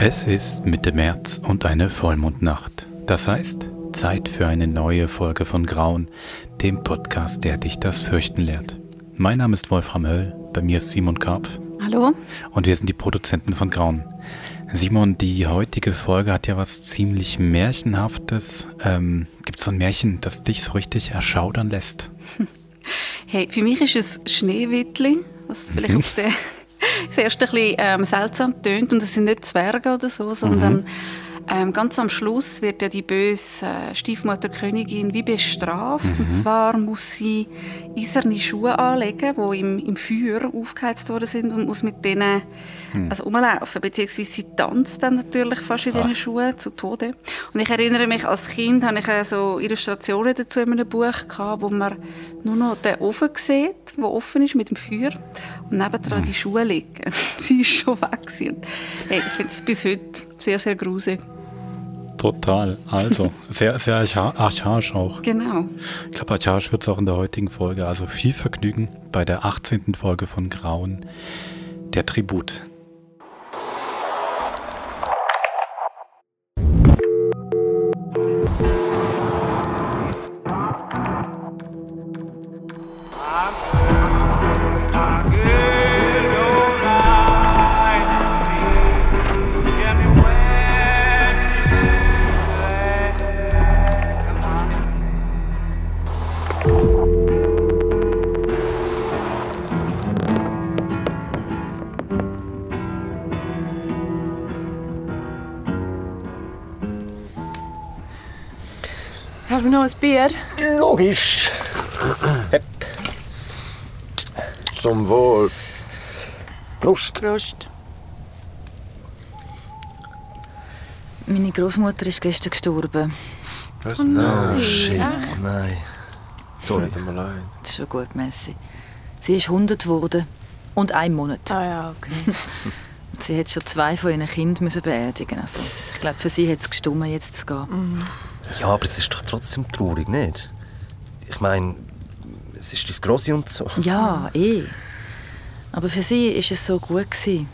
Es ist Mitte März und eine Vollmondnacht. Das heißt, Zeit für eine neue Folge von Grauen, dem Podcast, der dich das Fürchten lehrt. Mein Name ist Wolfram Höll, bei mir ist Simon Karpf. Hallo. Und wir sind die Produzenten von Grauen. Simon, die heutige Folge hat ja was ziemlich Märchenhaftes. Ähm, Gibt es so ein Märchen, das dich so richtig erschaudern lässt? Hey, für mich ist es Schneewittli, was vielleicht mhm. auf der das erste ein bisschen ähm, seltsam tönt. Und es sind nicht Zwerge oder so, sondern mhm. Ähm, ganz am Schluss wird ja die böse äh, Stiefmutter Königin wie bestraft. Mhm. Und zwar muss sie eiserne Schuhe anlegen, die im, im Feuer aufgeheizt worden sind und muss mit denen mhm. also rumlaufen. Beziehungsweise sie tanzt dann natürlich fast in diesen Schuhen zu Tode. Und ich erinnere mich, als Kind hatte ich so Illustrationen dazu in einem Buch, gehabt, wo man nur noch den Ofen sieht, der offen ist mit dem Feuer und nebendran mhm. die Schuhe liegen. sie ist schon weg. Hey, ich finde es bis heute sehr, sehr gruselig. Total. Also, sehr, sehr archaisch auch. Genau. Ich glaube, archaisch wird es auch in der heutigen Folge. Also viel Vergnügen bei der 18. Folge von Grauen, der Tribut. Noch ein Bier? Logisch. Zum Wohl. Prost. Prost. Meine Großmutter ist gestern gestorben. Was? Oh nein. Oh, shit, nein. Sorry, tut mir leid. Das ist schon gut, Messi. Sie ist 100 geworden. Und ein Monat. Ah ja, okay. sie hat schon zwei von ihren Kindern beerdigen Also, ich glaube, für sie hat es gestummen, jetzt zu gehen. Mhm. Ja, aber es ist doch trotzdem traurig, nicht? Ich meine, es ist das Grosse und so. Ja, eh. Aber für sie war es so gut. Gewesen.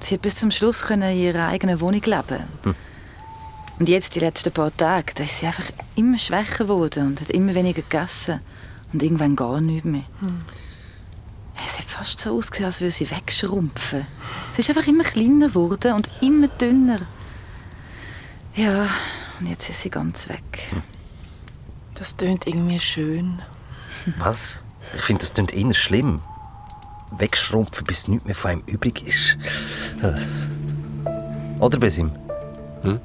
Sie hat bis zum Schluss in ihrer eigenen Wohnung leben. Hm. Und jetzt, die letzten paar Tage, da ist sie einfach immer schwächer geworden und hat immer weniger gegessen. Und irgendwann gar nichts mehr. Hm. Es hat fast so ausgesehen, als würde sie wegschrumpfen. Sie ist einfach immer kleiner geworden und immer dünner. Ja, und jetzt ist sie ganz weg. Das tönt irgendwie schön. Was? Ich finde, das tönt eher schlimm. Wegschrumpfen, bis nichts mehr von einem übrig ist. Oder, Besim? Hm?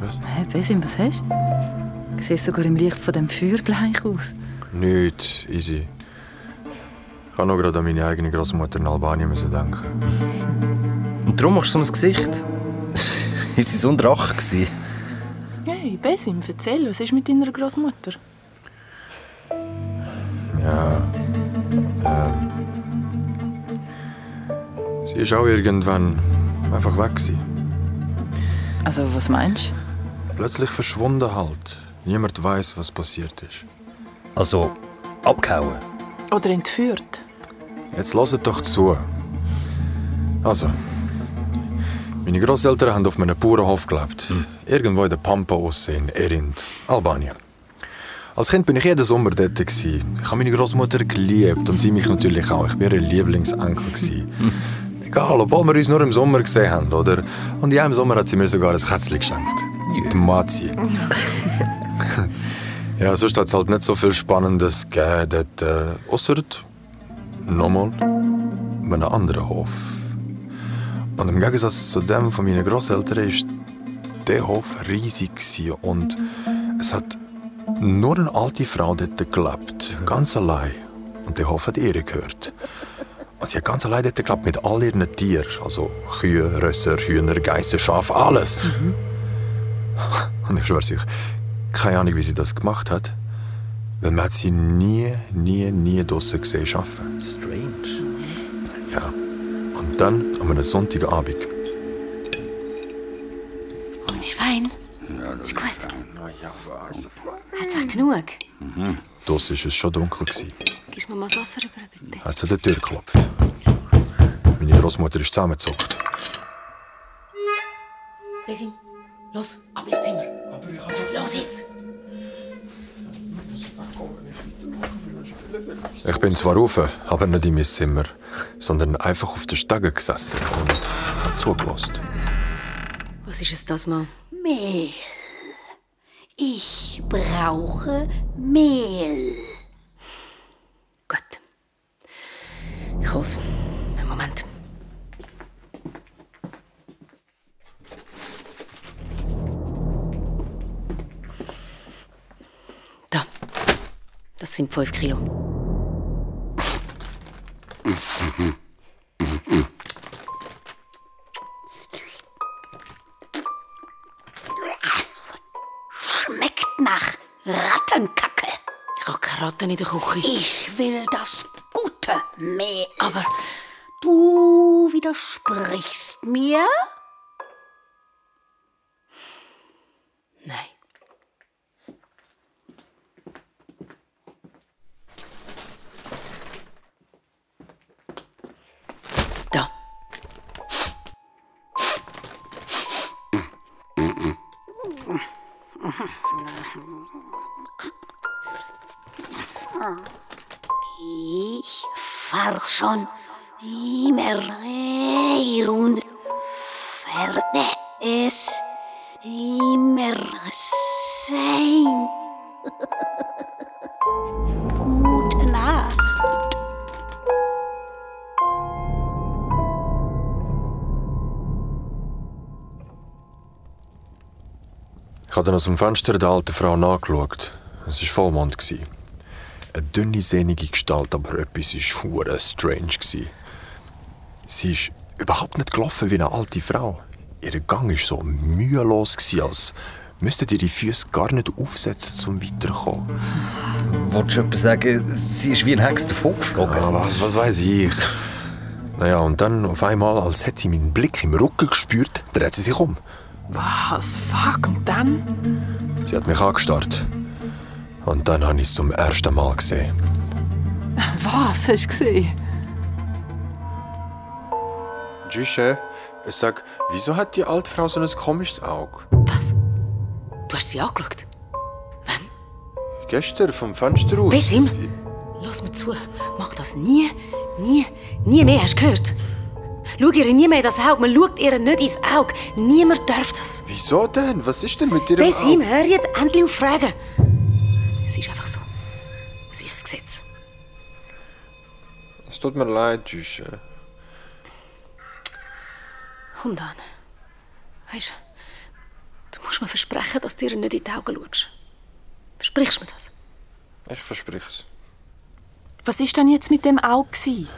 Was? Hey, Besim, was hast du? Du siehst sogar im Licht von dem Feuer bleich aus. Nichts, easy. Ich habe noch gerade an meine eigene Großmutter in Albanien denken. Und darum machst du so ein Gesicht? War sie so ein Drache? Hey, Besim, erzähl, was ist mit deiner Großmutter? Ja. Ähm. Sie ist auch irgendwann einfach weg. Gewesen. Also, was meinst du? Plötzlich verschwunden halt. Niemand weiß, was passiert ist. Also, abgehauen? Oder entführt? Jetzt lasst doch zu. Also, meine Großeltern haben auf einem Bauernhof gelebt. Hm. Irgendwo in der Pampa in Erind, Albanien. Als Kind bin ich jeden Sommer dort. Ich habe meine Großmutter geliebt und sie mich natürlich auch. Ich war ihr Lieblingsenkel. Hm. Egal, obwohl wir uns nur im Sommer gesehen haben, oder? Und in einem Sommer hat sie mir sogar ein Kätzchen geschenkt. Yeah. Die Mazi. ja, sonst hat es halt nicht so viel Spannendes gegeben dort. Äh, ausser nochmal einem anderen Hof. Und im Gegensatz zu dem von meinen Großeltern ist der Hof riesig und es hat nur eine alte Frau dort gelebt, ganz allein. Und der Hof hat ihr gehört. Und sie hat ganz allein dort gelebt mit all ihren Tieren, also Kühe, Rösser, Hühner, Geissen, Schafe, alles. Mhm. Und ich schwöre euch, keine Ahnung, wie sie das gemacht hat, weil man hat sie nie, nie, nie draussen gesehen arbeiten. Strange. Ja. Und dann an einem Sonntagabend. Und ist fein? Ja, das ist gut. Fein. Oh, ja, was? Hat's auch genug? Mhm. Das war es schon dunkel. Gibst mir mal das Wasser rüber, bitte? Hat sie an die Tür geklopft. Meine Großmutter ist zusammengezuckt. Besim, los, ab ins Zimmer. Los jetzt. Ich bin zwar rauf, aber nicht in mein Zimmer, sondern einfach auf der Stege gesessen und habe zugelassen. Was ist es das mal? Mehl. Ich brauche Mehl. Gut. Ich hol's. Einen Moment. Da. Das sind fünf Kilo. Schmeckt nach Rattenkacke. Ich habe keine Ratten in der Küche. Ich will das gute Mehl. Aber Du widersprichst mir? Ich fahr schon immer und werde es immer sein. Gute Nacht. Ich habe dann aus dem Fenster der alten Frau nachgeschaut. Es war Vollmond. Eine dünne, sehnige Gestalt, aber etwas war strange. gewesen. Sie ist überhaupt nicht gelaufen wie eine alte Frau. Ihr Gang war so mühelos, gewesen, als müssten ihre Füße gar nicht aufsetzen, um weiterzukommen. Wolltest du etwas sagen, sie ist wie ein Hex davon geflogen? Ja, was, was weiß ich. Naja, und dann auf einmal, als hätte sie meinen Blick im Rücken gespürt, dreht sie sich um. Was? Fuck, und dann? Sie hat mich angestarrt. Und dann habe ich es zum ersten Mal gesehen. Was hast du gesehen? Tschüss, sag, wieso hat die alte Frau so ein komisches Auge? Was? Du hast sie angeschaut? Gestern vom Fenster aus. Besim! Lass mir zu. Mach das nie, nie, nie mehr. Hast du gehört? Schau ihr nie mehr in das Auge. Man schaut ihr nicht ins Auge. Niemand darf das. Wieso denn? Was ist denn mit ihrem Besim, Auge? hör jetzt endlich auf Fragen. Es ist einfach so. Es ist das Gesetz. Es tut mir leid, Tschüss. Und dann? Weißt du, du musst mir versprechen, dass du ihr nicht in die Augen schaust. Versprichst du mir das? Ich versprich es. Was ist denn jetzt mit dem Auge? gewesen?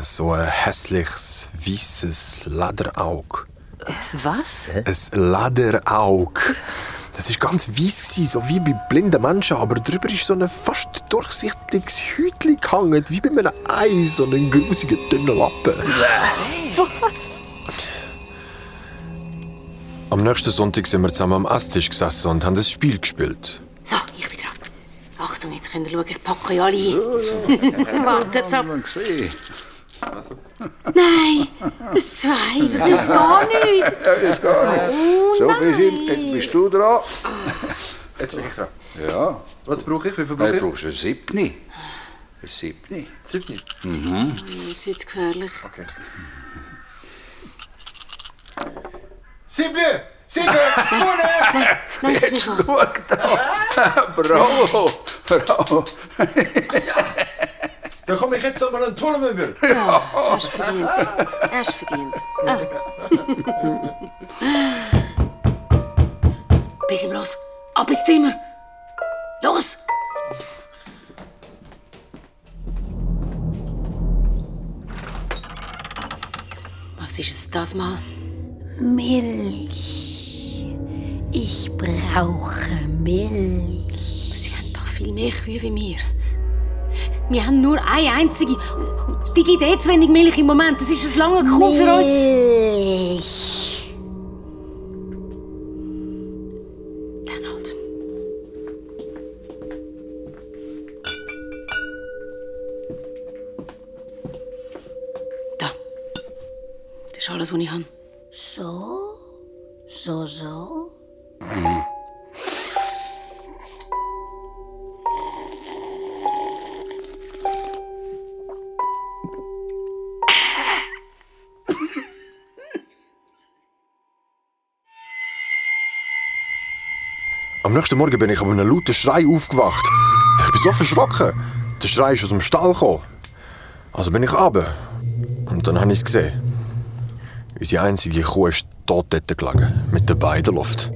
So ein hässliches, weißes Lederauge. Es was? Ein Lederauge. Das ist ganz weiss, gewesen, so wie bei blinden Menschen, aber drüber ist so ein fast durchsichtiges Hütchen gehangen, wie bei einem Ei, so einen grusigen, dünnen Lappen. Am nächsten Sonntag sind wir zusammen am Esstisch gesessen und haben ein Spiel gespielt. So, ich bin dran. Achtung, jetzt könnt ihr schauen, ich packe euch alle ein. Wartet ab. Nein, das zwei, das nützt gar nichts. So, Besim, jetzt bist du dran. Jetzt bin ich dran. Ja, Was brauche ich? Wie viel dann brauchst du ein Siebni. Ein Siebni. Siebni. Jetzt wird's gefährlich. Okay. Siebni! Siebni! Vorne! Nein, es ist nicht. Schau da. Bravo, bravo. Dann komme ich jetzt noch mal einen Turnmöbel. Ja, das hast du verdient. Hast du verdient. Ah. Bis ihm los. Ab ins Zimmer. Los! Was ist es das mal? Milch. Ich brauche Milch. Sie haben doch viel mehr Kühe wie wir. Wir haben nur eine einzige. Die gibt eh zu wenig Milch im Moment. Das ist ein langer Kuh für uns. Milch. Am nächsten Morgen bin ich aber einem lauten Schrei aufgewacht. Ich bin so verschrocken. Der Schrei ist aus dem Stall gekommen. Also bin ich runter. Und dann habe ich es gesehen. Unsere einzige Kuh ist tot dort gelegen, mit der beiden Luft.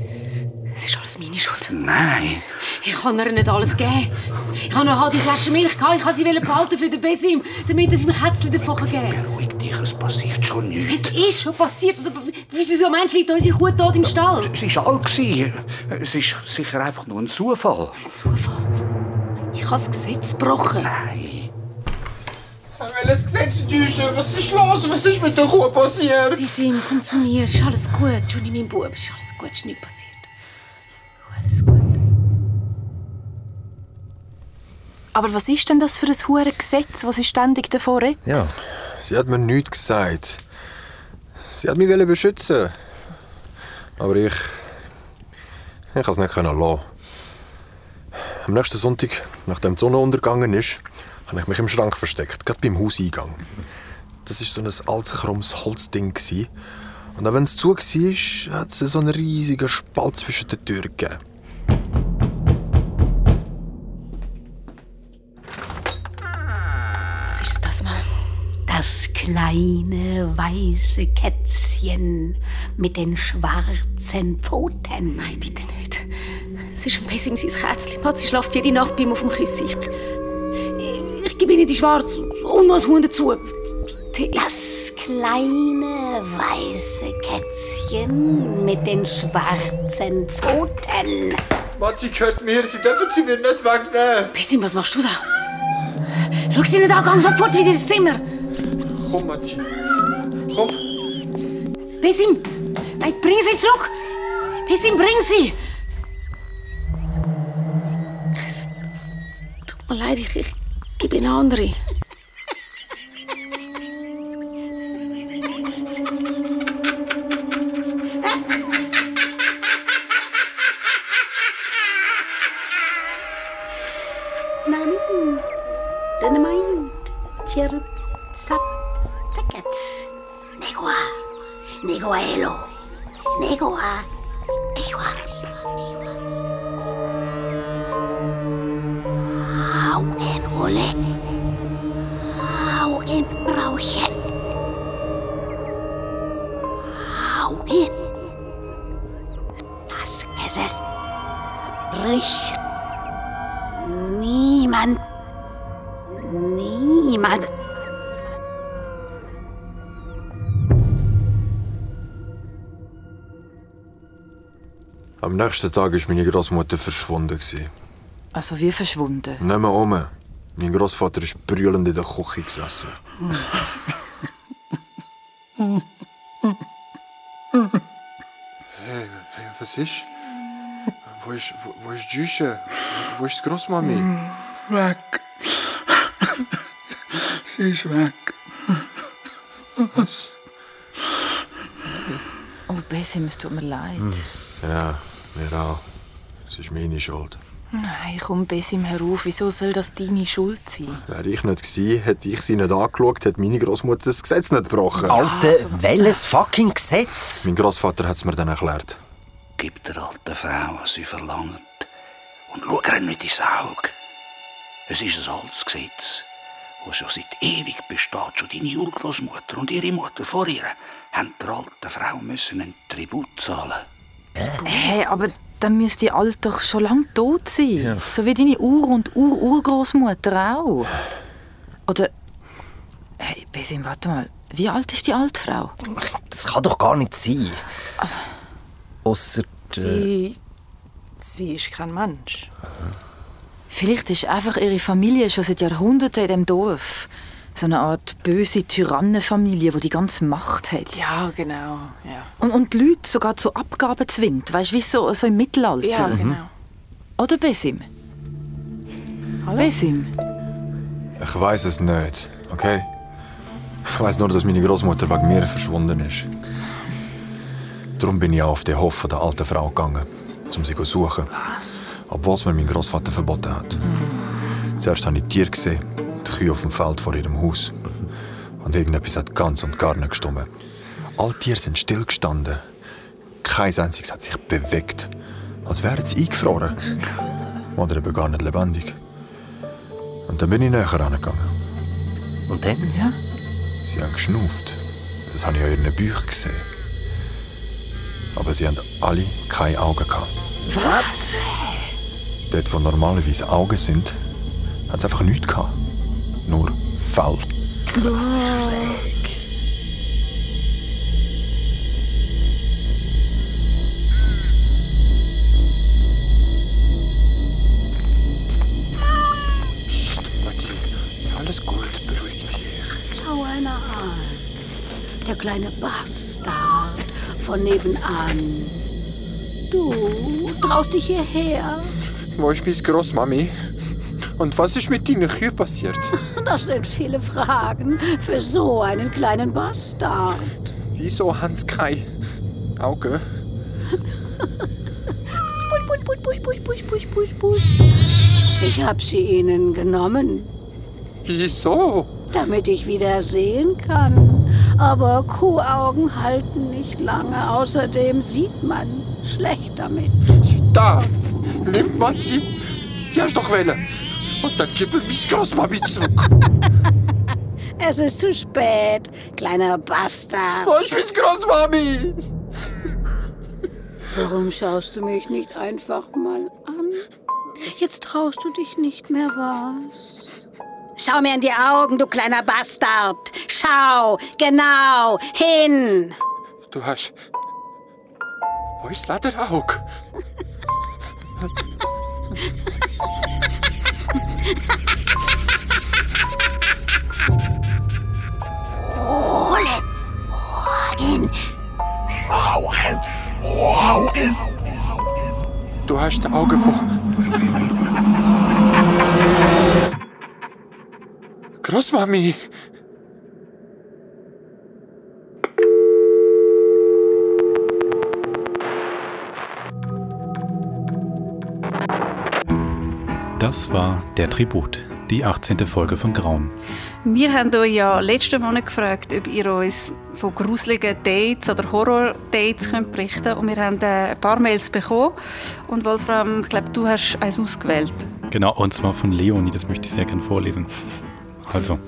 Es ist alles meine Schuld. Nein. Ich kann ihr nicht alles geben. Ich habe noch eine halbe Flasche Milch gehabt. Ich wollte sie behalten für den Besim, damit sie mir Kätzchen davon geben kann. Es passiert schon Es nichts. ist schon passiert. Wieso meinst du, liegt unsere Kuh tot im Stall? Es war alt. Es ist sicher einfach nur ein Zufall. Zufall. Ich habe das Gesetz gebrochen. Nein. Welches Gesetz täuschen? Was ist los? Was ist mit der Kuh passiert? Besim, komm zu mir. Es ist alles gut. Juni, mein Bub, es ist alles gut. Es ist nichts passiert. Alles gut. Aber was ist denn das für ein hure Gesetz, das sie ständig davon redet? Ja, sie hat mir nichts gesagt. Sie hat mich beschützen. Aber ich. Ich konnte es nicht lassen. Am nächsten Sonntag, nachdem die Sonne untergegangen ist, habe ich mich im Schrank versteckt, gerade beim Hauseingang. Das war so ein altes, krummes Holzding. Und auch wenn es zu war, hat es so einen riesigen Spalt zwischen den Türen gegeben. Das kleine weiße Kätzchen mit den schwarzen Pfoten. Nein, bitte nicht. Es ist ein Besim, sein Kätzchen. Pat, sie schläft jede Nacht bei ihm auf dem Küssi. Ich, ich, ich gebe ihnen die Schwarz und noch ein Huhn dazu. Bitte. Das kleine weiße Kätzchen mit den schwarzen Pfoten. Matzi gehört mir, sie dürfen sie mir nicht wegnehmen. Besim, was machst du da? Schau sie nicht an, geh sofort wieder ins Zimmer. Komm, Matzi. Komm. Besim! Nein, bring sie zurück! Besim, bring sie! Es, es tut mir leid, ich, ich gebe eine andere. Negua, ejuar. Augen ole, augen rauche. Augen. Das Gesetz bricht Am nächsten Tag war meine Großmutter verschwunden. gewesen. Also wie verschwunden? Nicht mehr um. Mein Großvater ist brüllend in der Küche gesessen. hey, hey, was ist? Wo ist, wo, wo ist Jüsche? Wo ist die Großmami? Weg. Sie ist weg. Was? Oh, Besim, es tut mir leid. Ja, mir auch. Es ist meine Schuld. Nein, komm, Besim herauf. Wieso soll das deine Schuld sein? Wäre ich nicht gewesen, hätte ich sie nicht angeschaut, hätte meine Großmutter das Gesetz nicht gebrochen. Alter, welches fucking Gesetz? Mein Großvater hat es mir dann erklärt. Gib der alten Frau, was sie verlangt. Und schau ihr nicht ins Auge. Es ist ein altes Gesetz, das schon seit ewig besteht. Schon deine Urgroßmutter und ihre Mutter vor ihr haben der alten Frau müssen einen Tribut zahlen. Hey, aber dann müsste die Alte doch schon lange tot sein. So wie deine Ur- und Ur-Urgroßmutter auch. Oder. Hey, Besim, warte mal. Wie alt ist die alte Frau? Das kann doch gar nicht sein. Ausser. Äh, Sie. Sie ist kein Mensch. Vielleicht ist einfach ihre Familie schon seit Jahrhunderten in dem Dorf. So eine Art böse Tyrannenfamilie, die die ganze Macht hat. Ja, genau. Ja, Und, und die Leute sogar zu Abgaben zwingt. Weißt du, wie so, so im Mittelalter? ja genau. Oder Besim? Hallo? Besim? Ich weiß es nicht, okay? Ich weiß nur, dass meine Großmutter wegen mir verschwunden ist. Darum bin ich auch auf den Hof von der alten Frau gegangen, um sie zu suchen. Was? Obwohl es mir mein Großvater verboten hat. Zuerst habe ich Tiere gesehen, die Kühe auf dem Feld vor ihrem Haus. Und irgendetwas hat ganz und gar nicht gestimmt. Alle Tiere sind stillgestanden. Kein einziges hat sich bewegt. Als wären sie eingefroren. Oder eben gar nicht lebendig. Und dann bin ich näher herangegangen. Und dann? Ja. Sie haben geschnauft. Das habe ich an ihren Büchern gesehen. Aber sie haben alle keine Augen gehabt. Was? Dort, wo normalerweise Augen sind, hat es einfach nichts gehabt. Nur Fell. Psst, Matti. Alles gut, beruhig dich. Schau einer an. Der kleine Bastard von nebenan. Du traust dich hierher. Wo ist meine Großmami? Und was ist mit deinen Kühen passiert? Das sind viele Fragen für so einen kleinen Bastard. Wieso push, push, push. Ich hab sie ihnen genommen, Wieso? damit ich wieder sehen kann. Aber Kuhaugen halten nicht lange. Außerdem sieht man schlecht damit. Da! Nimm man sie! Sie hast doch wählen! Und dann gib mir meine Großmami zurück! Es ist zu spät, kleiner Bastard. Wo ist meine Großmami? Warum schaust du mich nicht einfach mal an? Jetzt traust du dich nicht mehr was. Schau mir in die Augen, du kleiner Bastard. Schau, genau, hin. Du hast. Wo ist Lederauge? Holen. Holen. Rauchen, rauchen. Du hast die Augen von. Großmami! Das war der Tribut, die 18. Folge von Grauen. Wir haben euch ja letzten Monat gefragt, ob ihr uns von gruseligen Dates oder Horror-Dates könnt berichten könnt. Und wir haben äh, ein paar Mails bekommen. Und Wolfram, ich glaube, du hast eins ausgewählt. Genau, und zwar von Leonie, das möchte ich sehr gerne vorlesen. Also,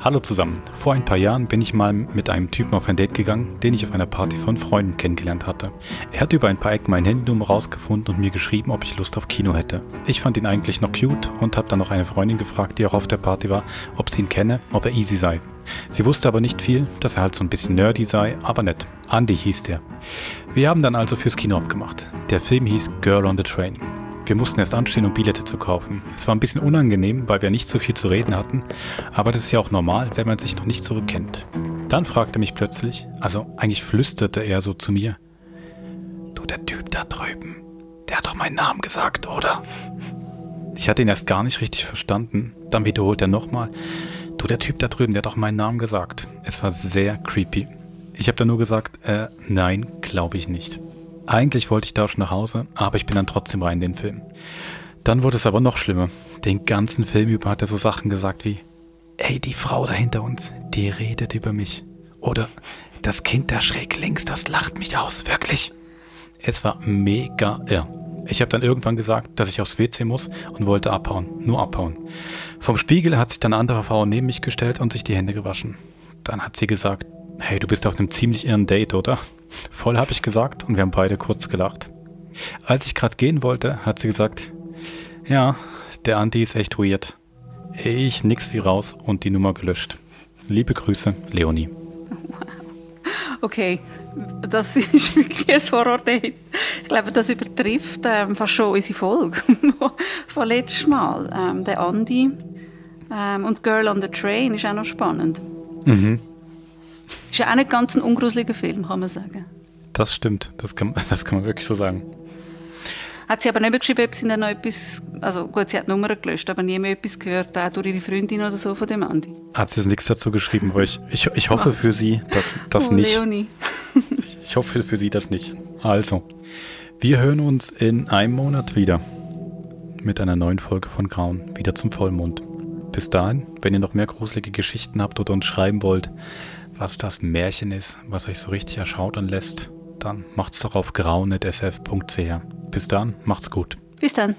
hallo zusammen. Vor ein paar Jahren bin ich mal mit einem Typen auf ein Date gegangen, den ich auf einer Party von Freunden kennengelernt hatte. Er hat über ein paar Ecken mein Handynummer rausgefunden und mir geschrieben, ob ich Lust auf Kino hätte. Ich fand ihn eigentlich noch cute und habe dann noch eine Freundin gefragt, die auch auf der Party war, ob sie ihn kenne, ob er easy sei. Sie wusste aber nicht viel, dass er halt so ein bisschen nerdy sei, aber nett. Andy hieß der. Wir haben dann also fürs Kino abgemacht. Der Film hieß Girl on the Train. Wir mussten erst anstehen, um Billette zu kaufen. Es war ein bisschen unangenehm, weil wir nicht so viel zu reden hatten, aber das ist ja auch normal, wenn man sich noch nicht zurückkennt. Dann fragte mich plötzlich, also eigentlich flüsterte er so zu mir, Du, der Typ da drüben, der hat doch meinen Namen gesagt, oder? Ich hatte ihn erst gar nicht richtig verstanden. Dann wiederholt er nochmal, Du, der Typ da drüben, der hat doch meinen Namen gesagt. Es war sehr creepy. Ich habe dann nur gesagt, äh, nein, glaube ich nicht. Eigentlich wollte ich da schon nach Hause, aber ich bin dann trotzdem rein in den Film. Dann wurde es aber noch schlimmer. Den ganzen Film über hat er so Sachen gesagt wie, ey, die Frau da hinter uns, die redet über mich. Oder das Kind da schräg links, das lacht mich aus, wirklich. Es war mega irr. Ich habe dann irgendwann gesagt, dass ich aufs WC muss und wollte abhauen. Nur abhauen. Vom Spiegel hat sich dann eine andere Frau neben mich gestellt und sich die Hände gewaschen. Dann hat sie gesagt, hey, du bist auf einem ziemlich irren Date, oder? Voll habe ich gesagt und wir haben beide kurz gelacht. Als ich gerade gehen wollte, hat sie gesagt, ja, der Andi ist echt weird. Ich nix wie raus und die Nummer gelöscht. Liebe Grüße, Leonie. Okay, das ist wirklich ein Horror-Date. Ich glaube, das übertrifft ähm, fast schon unsere Folge von letztes Mal. Ähm, der Andi ähm, und Girl on the Train ist auch noch spannend. Mhm. Ist ja auch nicht ganz ein ungruseliger Film, kann man sagen. Das stimmt, das kann, das kann man wirklich so sagen. Hat sie aber nicht mehr geschrieben, ob sie dann noch etwas, also gut, sie hat die Nummer gelöscht, aber nie mehr etwas gehört, auch durch ihre Freundin oder so von dem Andi. Hat sie nichts dazu geschrieben, aber ich, ich, ich hoffe für sie, dass das oh, nicht. Leonie. Ich Ich hoffe für Sie das nicht. Also, wir hören uns in einem Monat wieder mit einer neuen Folge von Grauen, wieder zum Vollmond. Bis dahin, wenn ihr noch mehr gruselige Geschichten habt oder uns schreiben wollt, was das Märchen ist, was euch so richtig erschaudern lässt, dann macht's doch auf grauen.sf.ch. Bis dann, macht's gut. Bis dann.